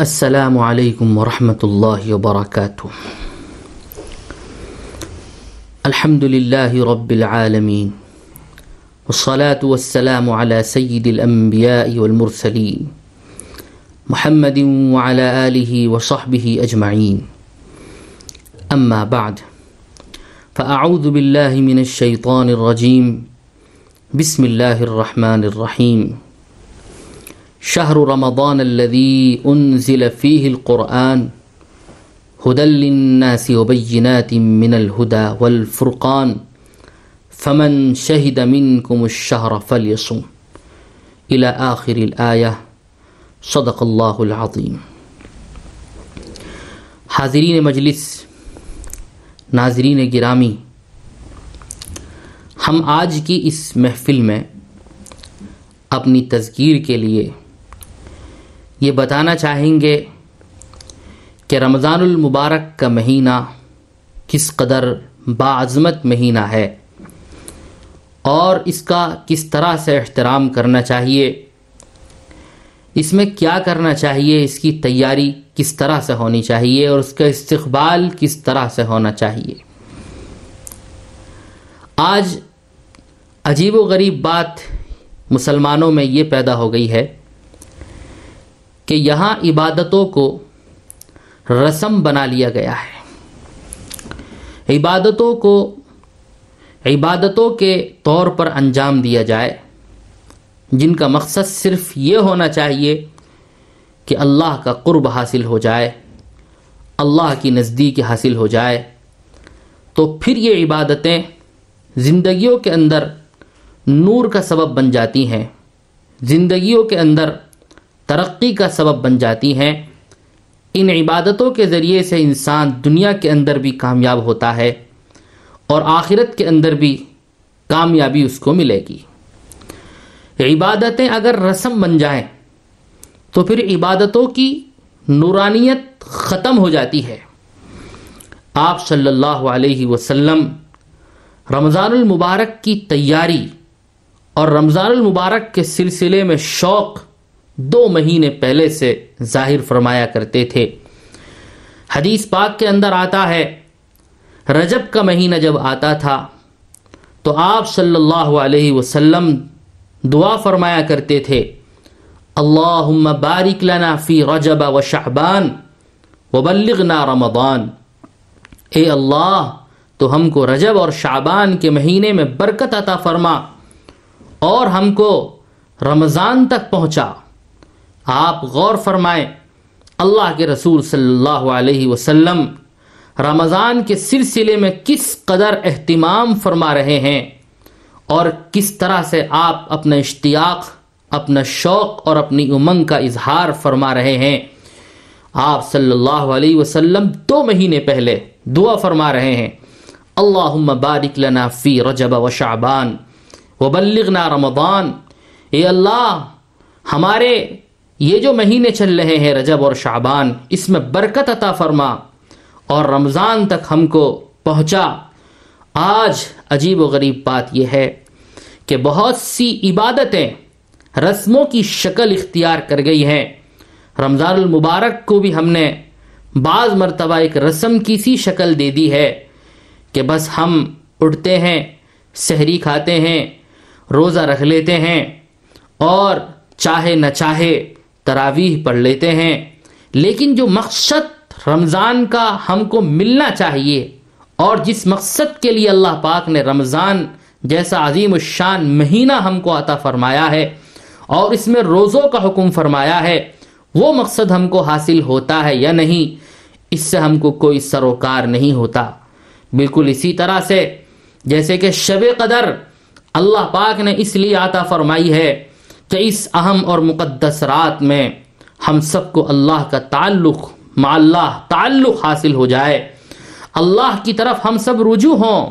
السلام عليكم ورحمة الله وبركاته الحمد لله رب العالمين والصلاة والسلام على سيد الأنبياء والمرسلين محمد وعلى آله وصحبه أجمعين أما بعد فأعوذ بالله من الشيطان الرجيم بسم الله الرحمن الرحيم شهر رمضان الذي أنزل فيه القرآن هدى للناس وبينات من الهدى والفرقان فمن شهد منكم الشهر فليصم. إلى آخر الآية. صدق الله العظيم. حاضرین مجلس، ناظرین گرامی، ہم آج کی اس محفل میں اپنی تذکیر کے لیے یہ بتانا چاہیں گے کہ رمضان المبارک کا مہینہ کس قدر باعظمت مہینہ ہے اور اس کا کس طرح سے احترام کرنا چاہیے، اس میں کیا کرنا چاہیے، اس کی تیاری کس طرح سے ہونی چاہیے اور اس کا استقبال کس طرح سے ہونا چاہیے۔ آج عجیب و غریب بات مسلمانوں میں یہ پیدا ہو گئی ہے کہ یہاں عبادتوں کو رسم بنا لیا گیا ہے۔ عبادتوں کو، عبادتوں کے طور پر انجام دیا جائے۔ جن کا مقصد صرف یہ ہونا چاہیے کہ اللہ کا قرب حاصل ہو جائے، اللہ کی نزدیک حاصل ہو جائے۔ تو پھر یہ عبادتیں زندگیوں کے اندر نور کا سبب بن جاتی ہیں۔ زندگیوں کے اندر ترقی کا سبب بن جاتی ہیں۔ ان عبادتوں کے ذریعے سے انسان دنیا کے اندر بھی کامیاب ہوتا ہے اور آخرت کے اندر بھی کامیابی اس کو ملے گی۔ عبادتیں اگر رسم بن جائیں تو پھر عبادتوں کی نورانیت ختم ہو جاتی ہے۔ آپ صلی اللہ علیہ وسلم رمضان المبارک کی تیاری اور رمضان المبارک کے سلسلے میں شوق دو مہینے پہلے سے ظاہر فرمایا کرتے تھے۔ حدیث پاک کے اندر آتا ہے، رجب کا مہینہ جب آتا تھا، تو آپ صلی اللہ علیہ وسلم دعا فرمایا کرتے تھے، اللہم بارک لنا فی رجب و شعبان وبلغنا رمضان۔ اے اللہ، تو ہم کو رجب اور شعبان کے مہینے میں برکت عطا فرما اور ہم کو رمضان تک پہنچا۔ آپ غور فرمائیں، اللہ کے رسول صلی اللہ علیہ وسلم رمضان کے سلسلے میں کس قدر اہتمام فرما رہے ہیں اور کس طرح سے آپ اپنا اشتیاق، اپنا شوق اور اپنی امنگ کا اظہار فرما رہے ہیں۔ آپ صلی اللہ علیہ وسلم دو مہینے پہلے دعا فرما رہے ہیں، اللہم بارک لنا فی رجب و شعبان وبلغنا رمضان۔ اے اللہ، ہمارے یہ جو مہینے چل رہے ہیں رجب اور شعبان، اس میں برکت عطا فرما اور رمضان تک ہم کو پہنچا۔ آج عجیب و غریب بات یہ ہے کہ بہت سی عبادتیں رسموں کی شکل اختیار کر گئی ہیں۔ رمضان المبارک کو بھی ہم نے بعض مرتبہ ایک رسم کی سی شکل دے دی ہے کہ بس ہم اٹھتے ہیں، سحری کھاتے ہیں، روزہ رکھ لیتے ہیں اور چاہے نہ چاہے تراویح پڑھ لیتے ہیں۔ لیکن جو مقصد رمضان کا ہم کو ملنا چاہیے اور جس مقصد کے لیے اللہ پاک نے رمضان جیسا عظیم الشان مہینہ ہم کو عطا فرمایا ہے اور اس میں روزوں کا حکم فرمایا ہے، وہ مقصد ہم کو حاصل ہوتا ہے یا نہیں، اس سے ہم کو کوئی سروکار نہیں ہوتا۔ بالکل اسی طرح سے جیسے کہ شب قدر اللہ پاک نے اس لیے عطا فرمائی ہے کہ اس اہم اور مقدس رات میں ہم سب کو اللہ کا تعلق، مع اللہ تعلق حاصل ہو جائے۔ اللہ کی طرف ہم سب رجوع ہوں۔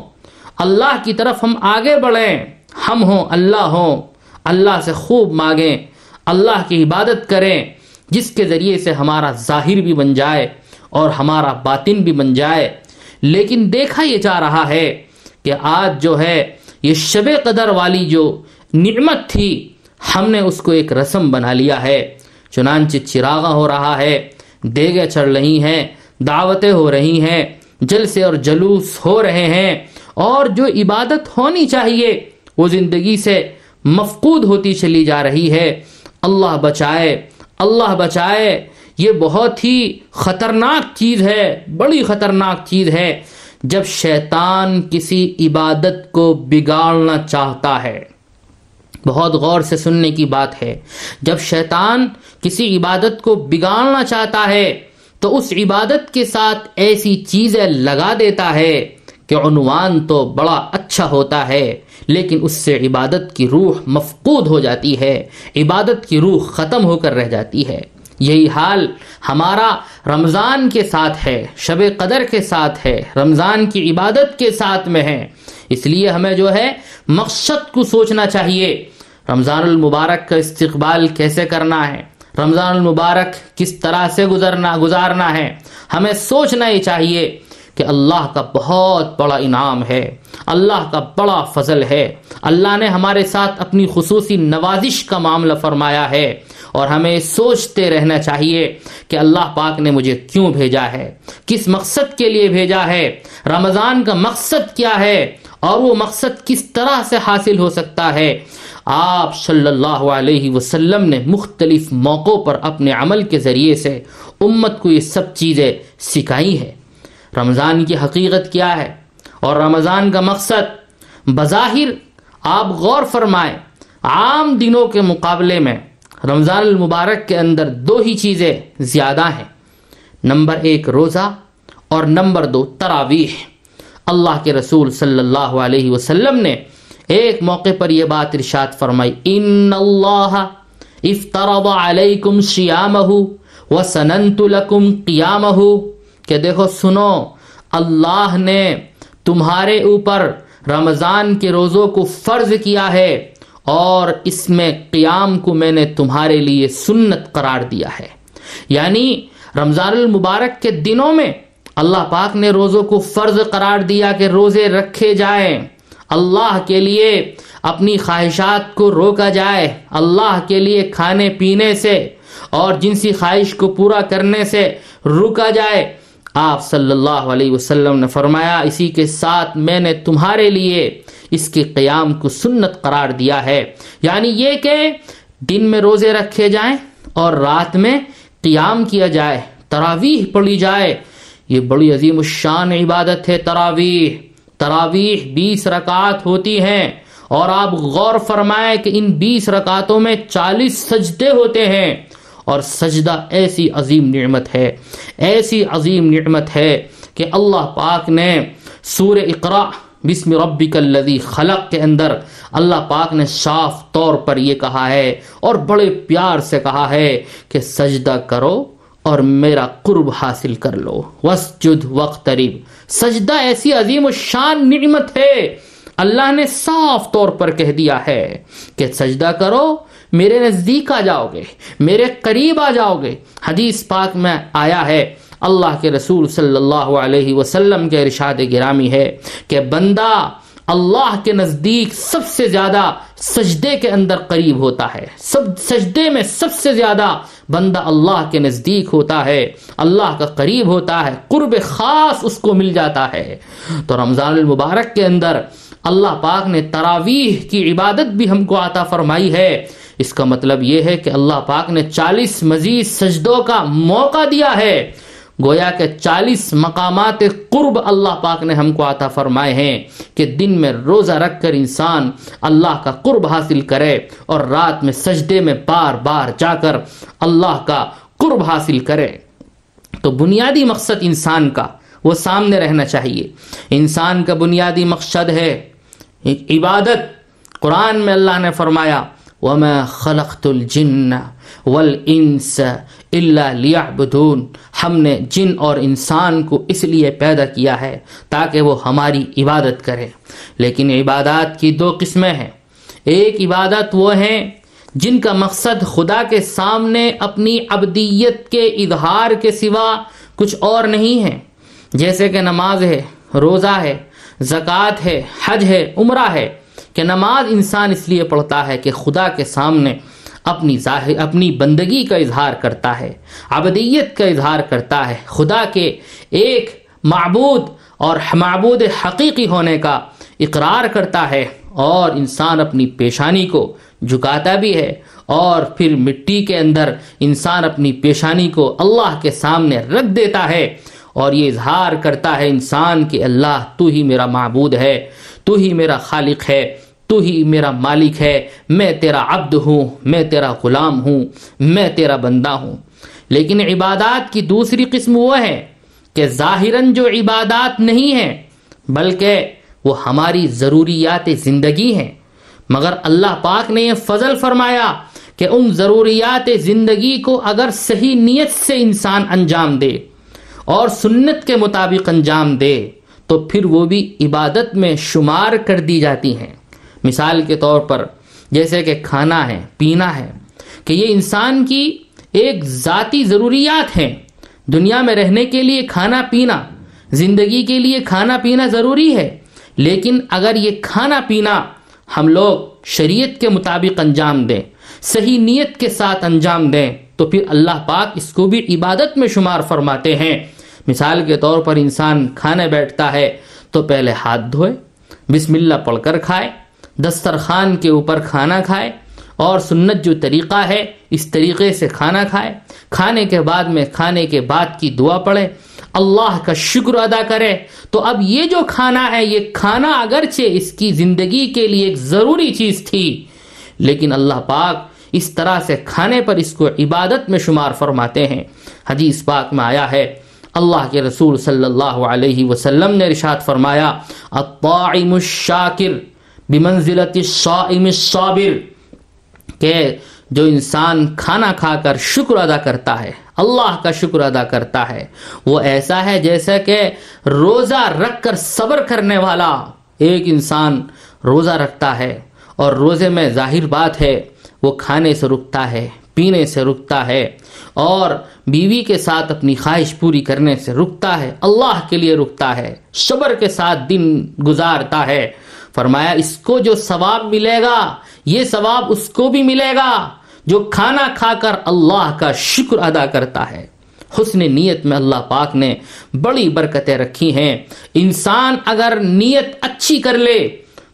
اللہ کی طرف ہم آگے بڑھیں۔ ہم ہوں اللہ ہوں۔ اللہ سے خوب مانگیں۔ اللہ کی عبادت کریں۔ جس کے ذریعے سے ہمارا ظاہر بھی بن جائے اور ہمارا باطن بھی بن جائے۔ لیکن دیکھا یہ جا رہا ہے کہ آج جو ہے، یہ شب قدر والی جو نعمت تھی ہم نے اس کو ایک رسم بنا لیا ہے۔ چنانچہ چراغا ہو رہا ہے، دیگیں چڑھ رہی ہیں، دعوتیں ہو رہی ہیں، جلسے اور جلوس ہو رہے ہیں۔ اور جو عبادت ہونی چاہیے، وہ زندگی سے مفقود ہوتی چلی جا رہی ہے۔ اللہ بچائے اللہ بچائے، یہ بہت ہی خطرناک چیز ہے، بڑی خطرناک چیز ہے۔ جب شیطان کسی عبادت کو بگاڑنا چاہتا ہے۔ بہت غور سے سننے کی بات ہے۔ جب شیطان کسی عبادت کو بگاڑنا چاہتا ہے، تو اس عبادت کے ساتھ ایسی چیزیں لگا دیتا ہے کہ عنوان تو بڑا اچھا ہوتا ہے، لیکن اس سے عبادت کی روح مفقود ہو جاتی ہے، عبادت کی روح ختم ہو کر رہ جاتی ہے۔ یہی حال ہمارا رمضان کے ساتھ ہے، شب قدر کے ساتھ ہے، رمضان کی عبادت کے ساتھ میں ہے۔ اس لیے ہمیں جو ہے مقصد کو سوچنا چاہیے۔ رمضان المبارک کا استقبال کیسے کرنا ہے؟ رمضان المبارک کس طرح سے گزرنا گزارنا ہے؟ ہمیں سوچنا ہی چاہیے کہ اللہ کا بہت بڑا انعام ہے۔ اللہ کا بڑا فضل ہے۔ اللہ نے ہمارے ساتھ اپنی خصوصی نوازش کا معاملہ فرمایا ہے۔ اور ہمیں سوچتے رہنا چاہیے کہ اللہ پاک نے مجھے کیوں بھیجا ہے؟ کس مقصد کے لیے بھیجا ہے؟ رمضان کا مقصد کیا ہے؟ اور وہ مقصد کس طرح سے حاصل ہو سکتا ہے؟ آپ صلی اللہ علیہ وسلم نے مختلف موقعوں پر اپنے عمل کے ذریعے سے امت کو یہ سب چیزیں سکھائی ہے رمضان کی حقیقت کیا ہے؟ اور رمضان کا مقصد؟ بظاہر آپ غور فرمائیں، عام دنوں کے مقابلے میں رمضان المبارک کے اندر دو ہی چیزیں زیادہ ہیں۔ نمبر ایک روزہ اور نمبر دو تراویح۔ اللہ کے رسول صلی اللہ علیہ وسلم نے ایک موقع پر یہ بات ارشاد فرمائی، ان اللہ افترض علیکم شیامہ وسننت لکم قیامہ. کہ دیکھو، سنو، اللہ نے تمہارے اوپر رمضان کے روزوں کو فرض کیا ہے اور اس میں قیام کو میں نے تمہارے لیے سنت قرار دیا ہے۔ یعنی رمضان المبارک کے دنوں میں اللہ پاک نے روزوں کو فرض قرار دیا کہ روزے رکھے جائیں۔ اللہ کے لیے اپنی خواہشات کو روکا جائے۔ اللہ کے لیے کھانے پینے سے اور جنسی خواہش کو پورا کرنے سے روکا جائے۔ آپ صلی اللہ علیہ وسلم نے فرمایا، اسی کے ساتھ میں نے تمہارے لیے اس کے قیام کو سنت قرار دیا ہے۔ یعنی یہ کہ دن میں روزے رکھے جائیں اور رات میں قیام کیا جائے، تراویح پڑھی جائے۔ یہ بڑی عظیم الشان عبادت ہے تراویح۔ تراویح بیس رکعت ہوتی ہیں اور آپ غور فرمائے کہ ان بیس رکعتوں میں چالیس سجدے ہوتے ہیں۔ اور سجدہ ایسی عظیم نعمت ہے، ایسی عظیم نعمت ہے کہ اللہ پاک نے سور اقرا بسم ربک الذی خلق کے اندر اللہ پاک نے صاف طور پر یہ کہا ہے اور بڑے پیار سے کہا ہے کہ سجدہ کرو اور میرا قرب حاصل کر لو۔ وسجد وقت قریب سجدہ ایسی عظیم و شان نعمت ہے۔ اللہ نے صاف طور پر کہہ دیا ہے کہ سجدہ کرو، میرے نزدیک آ جاؤ گے، میرے قریب آ جاؤ گے۔ حدیث پاک میں آیا ہے، اللہ کے رسول صلی اللہ علیہ وسلم کے ارشاد گرامی ہے کہ بندہ اللہ کے نزدیک سب سے زیادہ سجدے کے اندر قریب ہوتا ہے۔ سب سجدے میں سب سے زیادہ بندہ اللہ کے نزدیک ہوتا ہے۔ اللہ کا قریب ہوتا ہے، قرب خاص اس کو مل جاتا ہے۔ تو رمضان المبارک کے اندر اللہ پاک نے تراویح کی عبادت بھی ہم کو عطا فرمائی ہے۔ اس کا مطلب یہ ہے کہ اللہ پاک نے چالیس مزید سجدوں کا موقع دیا ہے۔ گویا کہ چالیس مقامات قرب اللہ پاک نے ہم کو عطا فرمائے ہیں کہ دن میں روزہ رکھ کر انسان اللہ کا قرب حاصل کرے اور رات میں سجدے میں بار بار جا کر اللہ کا قرب حاصل کرے۔ تو بنیادی مقصد انسان کا وہ سامنے رہنا چاہیے۔ انسان کا بنیادی مقصد ہے عبادت۔ قرآن میں اللہ نے فرمایا، وما خلقت الجن والانس الا ليعبدون۔ ہم نے جن اور انسان کو اس لیے پیدا کیا ہے تاکہ وہ ہماری عبادت کرے لیکن عبادات کی دو قسمیں ہیں۔ ایک عبادت وہ ہیں جن کا مقصد خدا کے سامنے اپنی ابدیت کے اظہار کے سوا کچھ اور نہیں ہے۔ جیسے کہ نماز ہے، روزہ ہے، زکوٰۃ ہے، حج ہے، عمرہ ہے۔ کہ نماز انسان اس لیے پڑھتا ہے کہ خدا کے سامنے اپنی ظاہر اپنی بندگی کا اظہار کرتا ہے ابدیت کا اظہار کرتا ہے، خدا کے ایک معبود اور معبود حقیقی ہونے کا اقرار کرتا ہے اور انسان اپنی پیشانی کو جھکاتا بھی ہے اور پھر مٹی کے اندر انسان اپنی پیشانی کو اللہ کے سامنے رکھ دیتا ہے اور یہ اظہار کرتا ہے انسان کہ اللہ تو ہی میرا معبود ہے، تو ہی میرا خالق ہے تو ہی میرا مالک ہے، میں تیرا عبد ہوں، میں تیرا غلام ہوں، میں تیرا بندہ ہوں۔ لیکن عبادات کی دوسری قسم وہ ہے کہ ظاہراً جو عبادات نہیں ہیں، بلکہ وہ ہماری ضروریات زندگی ہیں۔ مگر اللہ پاک نے یہ فضل فرمایا کہ ان ضروریات زندگی کو اگر صحیح نیت سے انسان انجام دے اور سنت کے مطابق انجام دے، تو پھر وہ بھی عبادت میں شمار کر دی جاتی ہیں۔ مثال کے طور پر جیسے کہ کھانا ہے، پینا ہے، کہ یہ انسان کی ایک ذاتی ضروریات ہیں۔ دنیا میں رہنے کے لیے کھانا پینا، زندگی کے لیے کھانا پینا ضروری ہے، لیکن اگر یہ کھانا پینا ہم لوگ شریعت کے مطابق انجام دیں، صحیح نیت کے ساتھ انجام دیں، تو پھر اللہ پاک اس کو بھی عبادت میں شمار فرماتے ہیں۔ مثال کے طور پر انسان کھانے بیٹھتا ہے تو پہلے ہاتھ دھوئے، بسم اللہ پڑھ کر کھائے دسترخوان کے اوپر کھانا کھائے اور سنت جو طریقہ ہے، اس طریقے سے کھانا کھائے۔ کھانے کے بعد میں کھانے کے بعد کی دعا پڑھے۔ اللہ کا شکر ادا کرے۔ تو اب یہ جو کھانا ہے، یہ کھانا اگرچہ اس کی زندگی کے لیے ایک ضروری چیز تھی، لیکن اللہ پاک اس طرح سے کھانے پر اس کو عبادت میں شمار فرماتے ہیں۔ حدیث پاک میں آیا ہے، اللہ کے رسول صلی اللہ علیہ وسلم نے رشاد فرمایا، الطاعم الشاکر۔ بمنزلت الصائم الصابر، کہ جو انسان کھانا کھا کر شکر ادا کرتا ہے، اللہ کا شکر ادا کرتا ہے، وہ ایسا ہے جیسا کہ روزہ رکھ کر صبر کرنے والا ایک انسان روزہ رکھتا ہے، اور روزے میں ظاہر بات ہے، وہ کھانے سے رکتا ہے، پینے سے رکتا ہے، اور بیوی کے ساتھ اپنی خواہش پوری کرنے سے رکتا ہے، اللہ کے لیے رکتا ہے، صبر کے ساتھ دن گزارتا ہے۔ فرمایا، اس کو جو ثواب ملے گا، یہ ثواب اس کو بھی ملے گا جو کھانا کھا کر اللہ کا شکر ادا کرتا ہے۔ حسن نیت میں اللہ پاک نے بڑی برکتیں رکھی ہیں۔ انسان اگر نیت اچھی کر لے،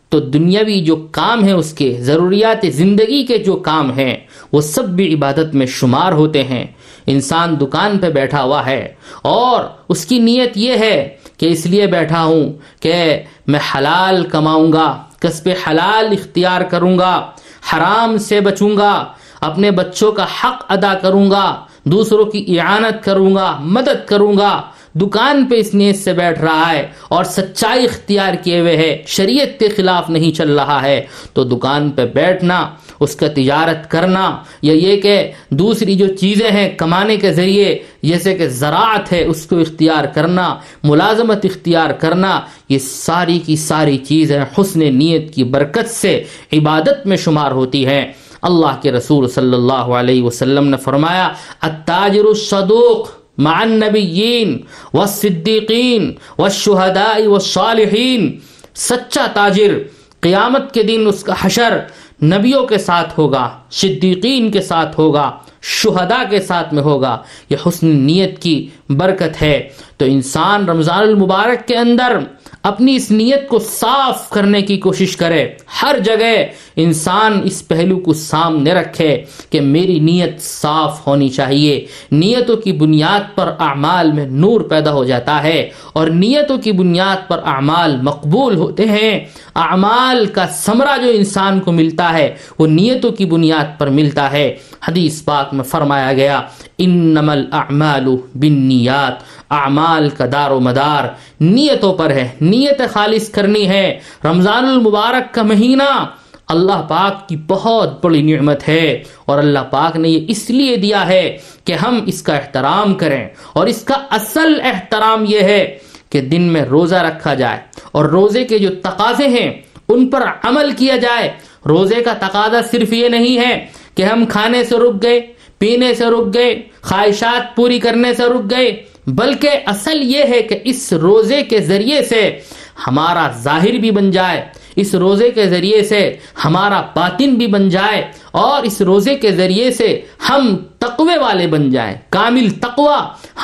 تو دنیاوی جو کام ہے اس کے ضروریات زندگی کے جو کام ہیں، وہ سب بھی عبادت میں شمار ہوتے ہیں۔ انسان دکان پہ بیٹھا ہوا ہے اور اس کی نیت یہ ہے کہ اس لیے بیٹھا ہوں کہ میں حلال کماؤں گا، کسب حلال اختیار کروں گا، حرام سے بچوں گا، اپنے بچوں کا حق ادا کروں گا، دوسروں کی اعانت کروں گا، مدد کروں گا۔ دکان پہ اس نیت سے بیٹھ رہا ہے اور سچائی اختیار کیے ہوئے ہے، شریعت کے خلاف نہیں چل رہا ہے۔ تو دکان پہ بیٹھنا اس کا تجارت کرنا یا یہ کہ دوسری جو چیزیں ہیں کمانے کے ذریعے جیسے کہ زراعت ہے، اس کو اختیار کرنا، ملازمت اختیار کرنا، یہ ساری کی ساری چیزیں حسن نیت کی برکت سے عبادت میں شمار ہوتی ہیں۔ اللہ کے رسول صلی اللہ علیہ وسلم نے فرمایا، التاجر الصدوق مع النبیین والصدیقین والشہداء والصالحین۔ سچا تاجر قیامت کے دن اس کا حشر نبیوں کے ساتھ ہوگا، صدیقین کے ساتھ ہوگا، شہداء کے ساتھ میں ہوگا۔ یہ حسن نیت کی برکت ہے۔ تو انسان رمضان المبارک کے اندر اپنی اس نیت کو صاف کرنے کی کوشش کرے۔ ہر جگہ انسان اس پہلو کو سامنے رکھے کہ میری نیت صاف ہونی چاہیے۔ نیتوں کی بنیاد پر اعمال میں نور پیدا ہو جاتا ہے اور نیتوں کی بنیاد پر اعمال مقبول ہوتے ہیں۔ اعمال کا ثمرہ جو انسان کو ملتا ہے، وہ نیتوں کی بنیاد پر ملتا ہے۔ حدیث پاک میں فرمایا گیا، انما الاعمال بالنیات۔ اعمال کا دار و مدار نیتوں پر ہے، نیت خالص کرنی ہے۔ رمضان المبارک کا مہینہ اللہ پاک کی بہت بڑی نعمت ہے اور اللہ پاک نے یہ اس لیے دیا ہے کہ ہم اس کا احترام کریں۔ اور اس کا اصل احترام یہ ہے کہ دن میں روزہ رکھا جائے اور روزے کے جو تقاضے ہیں، ان پر عمل کیا جائے۔ روزے کا تقاضا صرف یہ نہیں ہے کہ ہم کھانے سے رک گئے، پینے سے رک گئے، خواہشات پوری کرنے سے رک گئے۔ بلکہ اصل یہ ہے کہ اس روزے کے ذریعے سے ہمارا ظاہر بھی بن جائے، اس روزے کے ذریعے سے ہمارا باطن بھی بن جائے اور اس روزے کے ذریعے سے ہم تقوی والے بن جائیں۔ کامل تقوی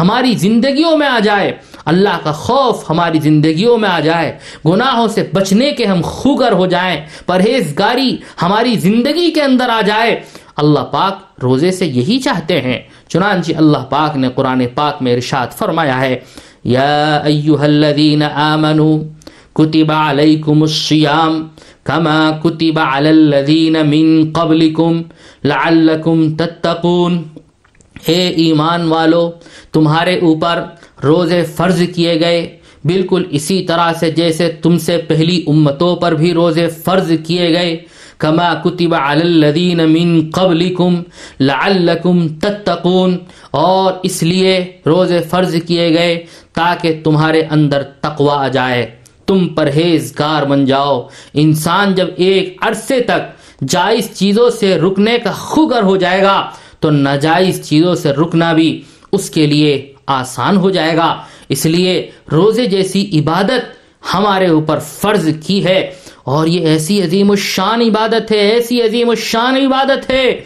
ہماری زندگیوں میں آ جائے۔ اللہ کا خوف ہماری زندگیوں میں آ جائے۔ گناہوں سے بچنے کے ہم خوگر ہو جائیں۔ پرہیزگاری ہماری زندگی کے اندر آ جائے۔ اللہ پاک روزے سے یہی چاہتے ہیں۔ چنانچہ اللہ پاک نے قرآن پاک میں ارشاد فرمایا ہے، یا ایوہ الذین آمنوا کتب علیکم الصیام کما کتب علی الذین من قبلکم لعلکم تتقون۔ اے ایمان والو، تمہارے اوپر روزے فرض کیے گئے۔ بالکل اسی طرح سے جیسے تم سے پہلی امتوں پر بھی روزے فرض کیے گئے۔ کما کتب علی الذین من قبلکم لعلکم تتقون اور اس لیے روزے فرض کیے گئے تاکہ تمہارے اندر تقوی آ جائے۔ تم پرہیزگار بن جاؤ۔ انسان جب ایک عرصے تک جائز چیزوں سے رکنے کا خگر ہو جائے گا، تو ناجائز چیزوں سے رکنا بھی اس کے لیے آسان ہو جائے گا۔ اس لیے روزے جیسی عبادت ہمارے اوپر فرض کی ہے۔ اور یہ ایسی عظیم الشان عبادت ہے، ایسی عظیم الشان عبادت ہے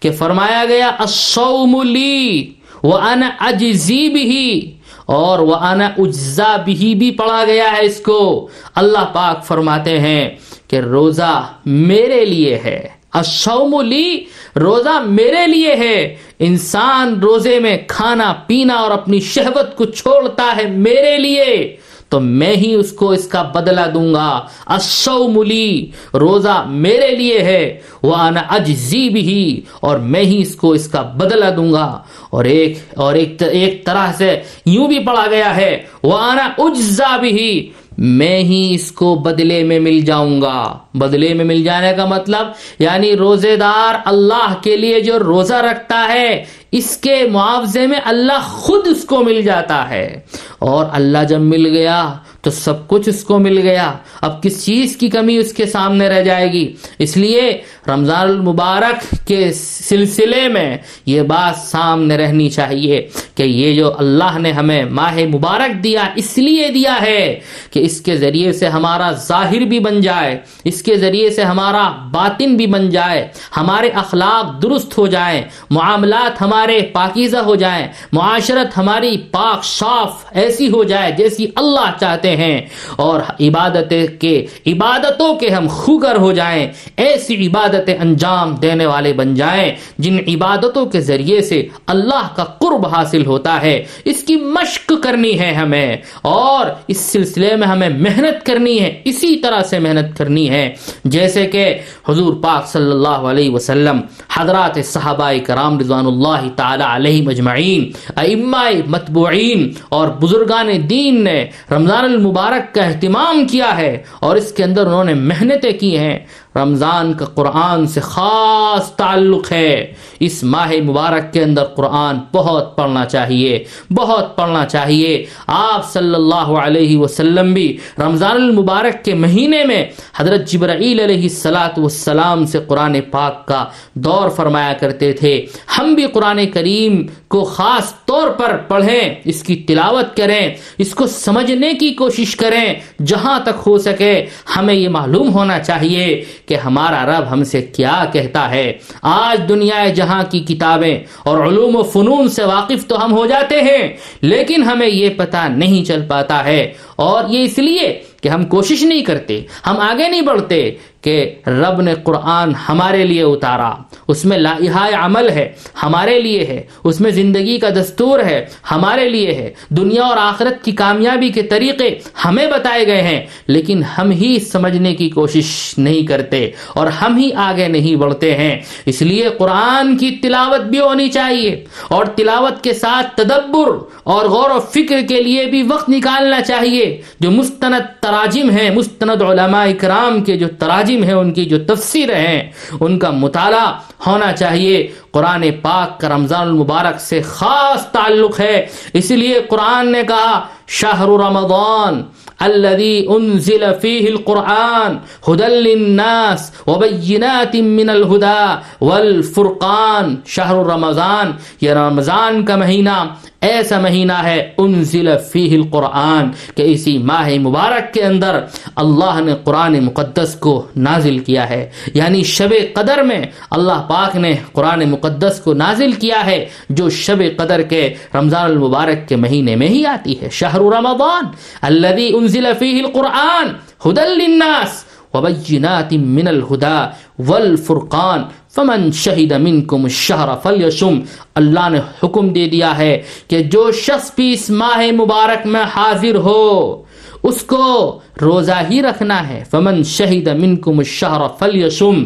کہ فرمایا گیا، الصوم لی وانا اجزی بھی اور وانا اجزا بھی بھی پڑھا گیا ہے اس کو۔ اللہ پاک فرماتے ہیں کہ روزہ میرے لیے ہے۔ الصوم لی روزہ میرے لیے ہے۔ انسان روزے میں کھانا، پینا اور اپنی شہوت کو چھوڑتا ہے میرے لیے۔ تو میں ہی اس کو اس کا بدلہ دوں گا۔ اشو ملی روزہ میرے لیے ہے۔ وہ آنا اجزی بھی اور میں ہی اس کو اس کا بدلہ دوں گا۔ اور ایک اور ایک ایک طرح سے یوں بھی پڑھا گیا ہے۔ وہ آنا اجزا بھی میں ہی اس کو بدلے میں مل جاؤں گا۔ بدلے میں مل جانے کا مطلب یعنی روزے دار اللہ کے لیے جو روزہ رکھتا ہے اس کے معاوضے میں اللہ خود اس کو مل جاتا ہے اور اللہ جب مل گیا تو سب کچھ اس کو مل گیا۔ اب کس چیز کی کمی اس کے سامنے رہ جائے گی؟ اس لیے رمضان المبارک کے سلسلے میں یہ بات سامنے رہنی چاہیے کہ یہ جو اللہ نے ہمیں ماہ مبارک دیا، اس لیے دیا ہے کہ اس کے ذریعے سے ہمارا ظاہر بھی بن جائے، اس کے ذریعے سے ہمارا باطن بھی بن جائے، ہمارے اخلاق درست ہو جائیں، معاملات ہمارے پاکیزہ ہو جائیں، معاشرت ہماری پاک، صاف، ایسی ہو جائے جیسی اللہ چاہتے ہیں۔ ہیں اور عبادت کے عبادتوں کے ہم خوگر ہو جائیں، ایسی عبادتیں انجام دینے والے بن جائیں جن عبادتوں کے ذریعے سے اللہ کا قرب حاصل ہوتا ہے۔ اس کی مشق کرنی ہے ہمیں اور اس سلسلے میں ہمیں محنت کرنی ہے، اسی طرح سے محنت کرنی ہے۔ جیسے کہ حضور پاک صلی اللہ علیہ وسلم، حضرات صحابہ کرام رضوان اللہ تعالی علیہ مجمعین ائمہ متبوعین اور بزرگان دین نے رمضان الم مبارک کا اہتمام کیا ہے اور اس کے اندر انہوں نے محنتیں کی ہیں۔ رمضان کا قرآن سے خاص تعلق ہے۔ اس ماہ مبارک کے اندر قرآن بہت پڑھنا چاہیے، بہت پڑھنا چاہیے۔ آپ صلی اللہ علیہ وسلم بھی رمضان المبارک کے مہینے میں حضرت جبرائیل علیہ السلاۃ والسلام سے قرآن پاک کا دور فرمایا کرتے تھے۔ ہم بھی قرآن کریم کو خاص طور پر پڑھیں، اس کی تلاوت کریں، اس کو سمجھنے کی کوشش کریں جہاں تک ہو سکے، ہمیں یہ معلوم ہونا چاہیے کہ ہمارا رب ہم سے کیا کہتا ہے؟ آج دنیا جہاں کی کتابیں اور علوم و فنون سے واقف تو ہم ہو جاتے ہیں، لیکن ہمیں یہ پتہ نہیں چل پاتا ہے۔ اور یہ اس لیے کہ ہم کوشش نہیں کرتے، ہم آگے نہیں بڑھتے کہ رب نے قرآن ہمارے لیے اتارا، اس میں لائحہ عمل ہے، ہمارے لیے ہے، اس میں زندگی کا دستور ہے، ہمارے لیے ہے، دنیا اور آخرت کی کامیابی کے طریقے ہمیں بتائے گئے ہیں، لیکن ہم ہی سمجھنے کی کوشش نہیں کرتے اور ہم ہی آگے نہیں بڑھتے ہیں۔ اس لیے قرآن کی تلاوت بھی ہونی چاہیے اور تلاوت کے ساتھ تدبر اور غور و فکر کے لیے بھی وقت نکالنا چاہیے، جو مستند تراجم ہیں، مستند علماء اکرام کے جو تراجم ہیں، ان کی جو تفسیر ہیں، ان کا مطالعہ ہونا چاہیے۔ قرآن پاک کا رمضان المبارک سے خاص تعلق ہے۔ اس لیے قرآن نے کہا شاہر رمضان الذي انزل فيه القرآن هدى للناس وبينات من الهدى والفرقان۔ شهر رمضان، یہ رمضان کا مہینہ ایسا مہینہ ہے، انزل فیہ القرآن کہ اسی ماہ مبارک کے اندر اللہ نے قرآن مقدس کو نازل کیا ہے۔ یعنی شب قدر میں اللہ پاک نے قرآن مقدس کو نازل کیا ہے، جو شب قدر کے رمضان المبارک کے مہینے میں ہی آتی ہے۔ شہر رمضان الذي انزل فیہ القرآن، ہدل للناس، وبینات من الهدى والفرقان۔ فمن شہید منکم الشہر فلیشم اللہ نے حکم دے دیا ہے کہ جو شخص بھی اس ماہ مبارک میں حاضر ہو، اس کو روزہ ہی رکھنا ہے۔ فمن شہید منکم الشہر فلیشم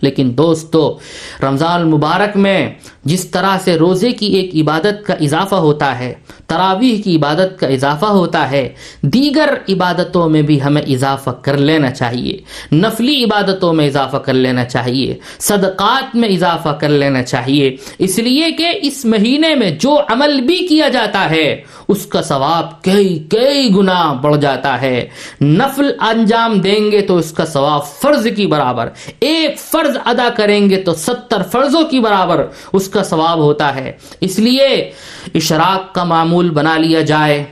لیکن دوستو، رمضان المبارک میں جس طرح سے روزے کی ایک عبادت کا اضافہ ہوتا ہے، تراویح کی عبادت کا اضافہ ہوتا ہے، دیگر عبادتوں میں بھی ہمیں اضافہ کر لینا چاہیے۔ نفلی عبادتوں میں اضافہ کر لینا چاہیے، صدقات میں اضافہ کر لینا چاہیے۔ اس لیے کہ اس مہینے میں جو عمل بھی کیا جاتا ہے، اس کا ثواب کئی کئی گنا بڑھ جاتا ہے۔ نفل انجام دیں گے تو اس کا ثواب فرض کی برابر۔ ایک فرض ادا کریں گے تو ستر فرضوں کی برابر اس کا ثواب ہوتا ہے۔ اس لیے اشراق کا معمول بنا لیا جائے،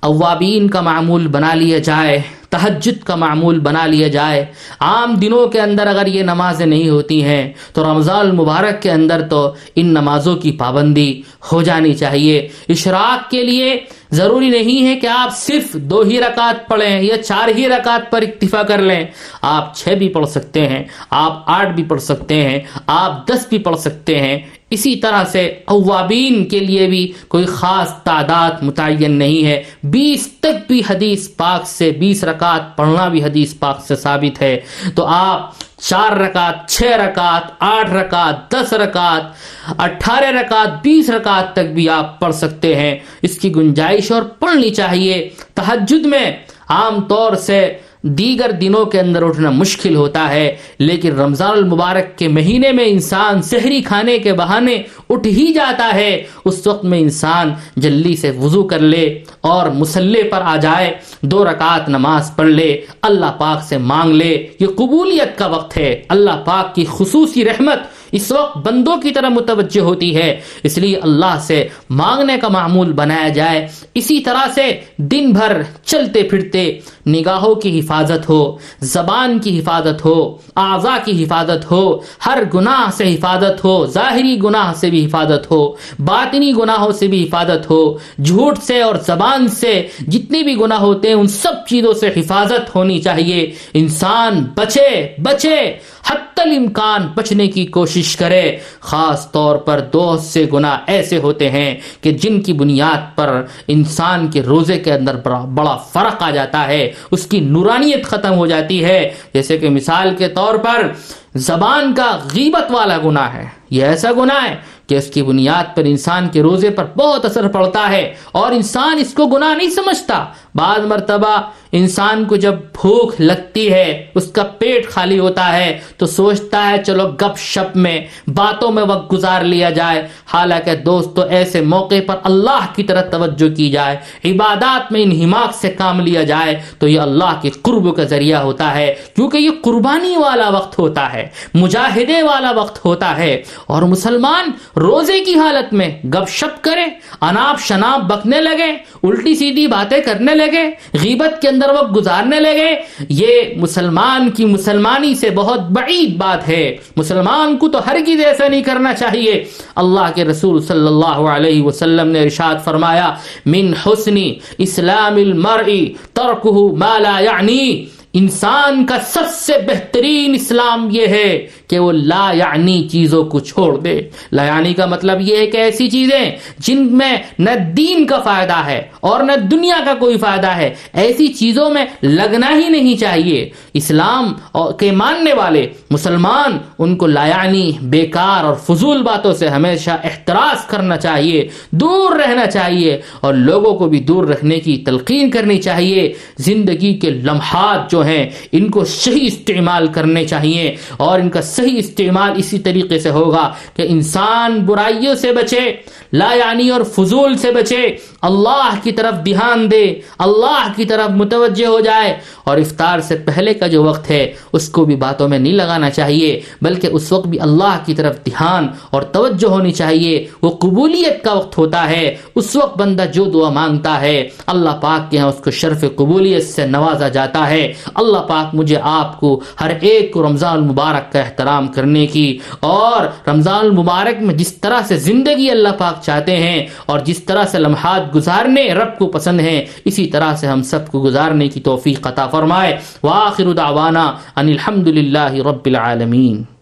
اوابین کا معمول بنا لیا جائے۔ تہجد کا معمول بنا لیا جائے۔ عام دنوں کے اندر اگر یہ نمازیں نہیں ہوتی ہیں، تو رمضان المبارک کے اندر تو ان نمازوں کی پابندی ہو جانی چاہیے۔ اشراق کے لیے ضروری نہیں ہے کہ آپ صرف دو ہی رکعت پڑھیں یا چار ہی رکعت پر اکتفا کر لیں۔ آپ چھ بھی پڑھ سکتے ہیں، آپ آٹھ بھی پڑھ سکتے ہیں، آپ دس بھی پڑھ سکتے ہیں۔ اسی طرح سے اوابین کے لیے بھی کوئی خاص تعداد متعین نہیں ہے۔ بیس تک بھی حدیث پاک سے بیس رکعت پڑھنا بھی حدیث پاک سے ثابت ہے۔ تو آپ چار رکعت، چھ رکعت، آٹھ رکعت، دس رکعت، اٹھارہ رکعت، بیس رکعت تک بھی آپ پڑھ سکتے ہیں۔ اس کی گنجائش اور پڑھنی چاہیے۔ تحجد میں عام طور سے دیگر دنوں کے اندر اٹھنا مشکل ہوتا ہے، لیکن رمضان المبارک کے مہینے میں انسان سحری کھانے کے بہانے اٹھ ہی جاتا ہے۔ اس وقت میں انسان جلدی سے وضو کر لے اور مسلح پر آ جائے، دو رکعت نماز پڑھ لے، اللہ پاک سے مانگ لے۔ یہ قبولیت کا وقت ہے۔ اللہ پاک کی خصوصی رحمت اس وقت بندوں کی طرح متوجہ ہوتی ہے۔ اس لیے اللہ سے مانگنے کا معمول بنایا جائے۔ اسی طرح سے دن بھر چلتے پھرتے نگاہوں کی حفاظت ہو، زبان کی حفاظت ہو، اعضاء کی حفاظت ہو، ہر گناہ سے حفاظت ہو، ظاہری گناہ سے بھی حفاظت ہو، باطنی گناہوں سے بھی حفاظت ہو، جھوٹ سے اور زبان سے جتنے بھی گناہ ہوتے ہیں، ان سب چیزوں سے حفاظت ہونی چاہیے۔ انسان بچے بچے، حتی الامکان بچنے کی کوشش کرے، خاص طور پر دوست سے گناہ ایسے ہوتے ہیں کہ جن کی بنیاد پر انسان کے روزے کے اندر بڑا بڑا فرق آ جاتا ہے، اس کی نورانیت ختم ہو جاتی ہے۔ جیسے کہ مثال کے طور پر، زبان کا غیبت والا گناہ ہے۔ یہ ایسا گناہ ہے کہ اس کی بنیاد پر انسان کے روزے پر بہت اثر پڑتا ہے اور انسان اس کو گناہ نہیں سمجھتا۔ بعض مرتبہ انسان کو جب بھوک لگتی ہے، اس کا پیٹ خالی ہوتا ہے، تو سوچتا ہے چلو گپ شپ میں، باتوں میں وقت گزار لیا جائے۔ حالانکہ دوستو ایسے موقع پر اللہ کی طرف توجہ کی جائے، عبادات میں انہماک سے کام لیا جائے، تو یہ اللہ کے قرب کا ذریعہ ہوتا ہے۔ کیونکہ یہ قربانی والا وقت ہوتا ہے، مجاہدے والا وقت ہوتا ہے۔ اور مسلمان روزے کی حالت میں گپ شپ کرے، اناپ شناپ بکنے لگے، الٹی سیدھی باتیں کرنے لگے لگے، غیبت کے اندر وقت گزارنے لگے۔ یہ مسلمان کی مسلمانی سے بہت بعید بات ہے۔ مسلمان کو تو ہرگز ایسا نہیں کرنا چاہیے۔ اللہ کے رسول صلی اللہ علیہ وسلم نے ارشاد فرمایا، من حسنی اسلام المرء ترکہ ما لا یعنی انسان کا سب سے بہترین اسلام یہ ہے کہ وہ لا یعنی چیزوں کو چھوڑ دے۔ لا یعنی کا مطلب یہ ہے کہ ایسی چیزیں جن میں نہ دین کا فائدہ ہے اور نہ دنیا کا کوئی فائدہ ہے۔ ایسی چیزوں میں لگنا ہی نہیں چاہیے۔ اسلام کے ماننے والے مسلمان ان کو لا یعنی بیکار اور فضول باتوں سے ہمیشہ احتراز کرنا چاہیے، دور رہنا چاہیے اور لوگوں کو بھی دور رکھنے کی تلقین کرنی چاہیے۔ زندگی کے لمحات جو ہیں، ان کو صحیح استعمال کرنے چاہیے اور ان کا صحیح استعمال اسی طریقے سے ہوگا کہ انسان برائیوں سے بچے لا یعنی اور فضول سے بچے۔ اللہ کی طرف دھیان دے، اللہ کی طرف متوجہ ہو جائے۔ اور افطار سے پہلے کا جو وقت ہے، اس کو بھی باتوں میں نہیں لگانا چاہیے، بلکہ اس وقت بھی اللہ کی طرف دھیان اور توجہ ہونی چاہیے۔ وہ قبولیت کا وقت ہوتا ہے، اس وقت بندہ جو دعا مانگتا ہے، اللہ پاک کے ہاں اس کو شرف قبولیت سے نوازا جاتا ہے۔ اللہ پاک مجھے آپ کو ہر ایک کو رمضان المبارک کا احترام کرنے کی، اور رمضان المبارک میں جس طرح سے زندگی اللہ پاک چاہتے ہیں اور جس طرح سے لمحات گزارنے رب کو پسند ہیں، اسی طرح سے ہم سب کو گزارنے کی توفیق عطا فرمائے۔ وآخر دعوانا ان الحمد رب العالمین۔